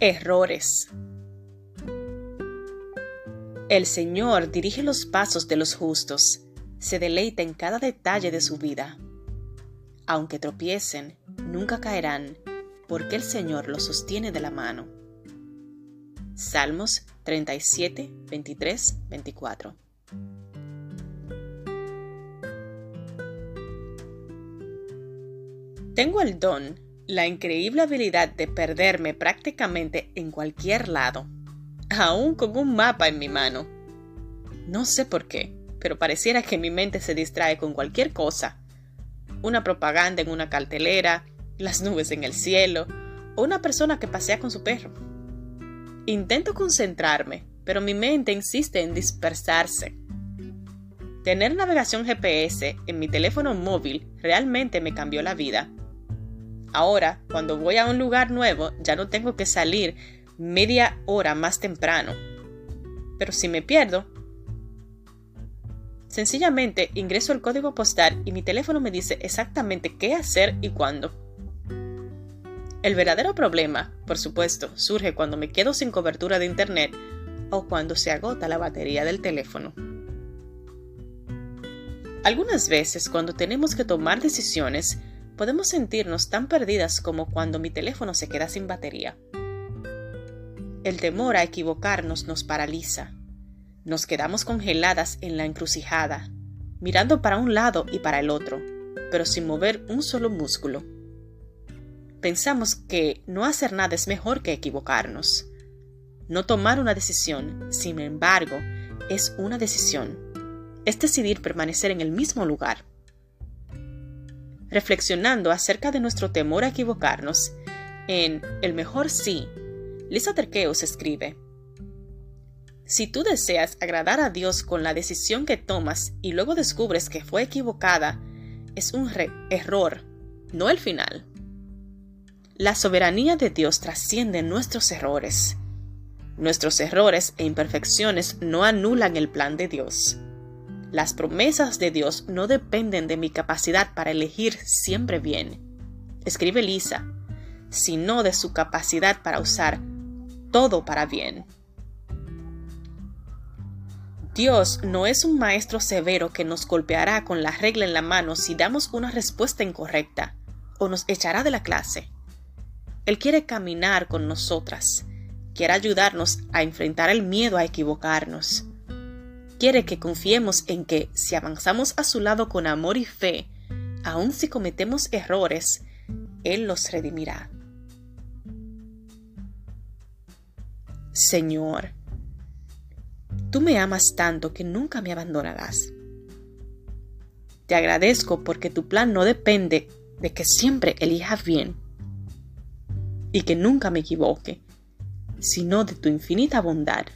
Errores. El Señor dirige los pasos de los justos, se deleita en cada detalle de su vida. Aunque tropiecen, nunca caerán, porque el Señor los sostiene de la mano. Salmos 37, 23, 24. Tengo el don la increíble habilidad de perderme prácticamente en cualquier lado, aún con un mapa en mi mano. No sé por qué, pero pareciera que mi mente se distrae con cualquier cosa. Una propaganda en una cartelera, las nubes en el cielo, o una persona que pasea con su perro. Intento concentrarme, pero mi mente insiste en dispersarse. Tener navegación GPS en mi teléfono móvil realmente me cambió la vida Ahora, cuando voy a un lugar nuevo, ya no tengo que salir media hora más temprano. Pero si me pierdo, sencillamente ingreso el código postal y mi teléfono me dice exactamente qué hacer y cuándo. El verdadero problema, por supuesto, surge cuando me quedo sin cobertura de Internet o cuando se agota la batería del teléfono. Algunas veces, cuando tenemos que tomar decisiones, podemos sentirnos tan perdidas como cuando mi teléfono se queda sin batería. El temor a equivocarnos nos paraliza. Nos quedamos congeladas en la encrucijada, mirando para un lado y para el otro, pero sin mover un solo músculo. Pensamos que no hacer nada es mejor que equivocarnos. No tomar una decisión, sin embargo, es una decisión. Es decidir permanecer en el mismo lugar reflexionando acerca de nuestro temor a equivocarnos, en El mejor sí, Lisa Terqueos escribe, Si tú deseas agradar a Dios con la decisión que tomas y luego descubres que fue equivocada, es un error, no el final. La soberanía de Dios trasciende nuestros errores. Nuestros errores e imperfecciones no anulan el plan de Dios. Las promesas de Dios no dependen de mi capacidad para elegir siempre bien, escribe Lisa, sino de su capacidad para usar todo para bien. Dios no es un maestro severo que nos golpeará con la regla en la mano si damos una respuesta incorrecta o nos echará de la clase. Él quiere caminar con nosotras, quiere ayudarnos a enfrentar el miedo a equivocarnos quiere que confiemos en que si avanzamos a su lado con amor y fe, aun si cometemos errores, Él los redimirá. Señor, tú me amas tanto que nunca me abandonarás. Te agradezco porque tu plan no depende de que siempre elija bien y que nunca me equivoque, sino de tu infinita bondad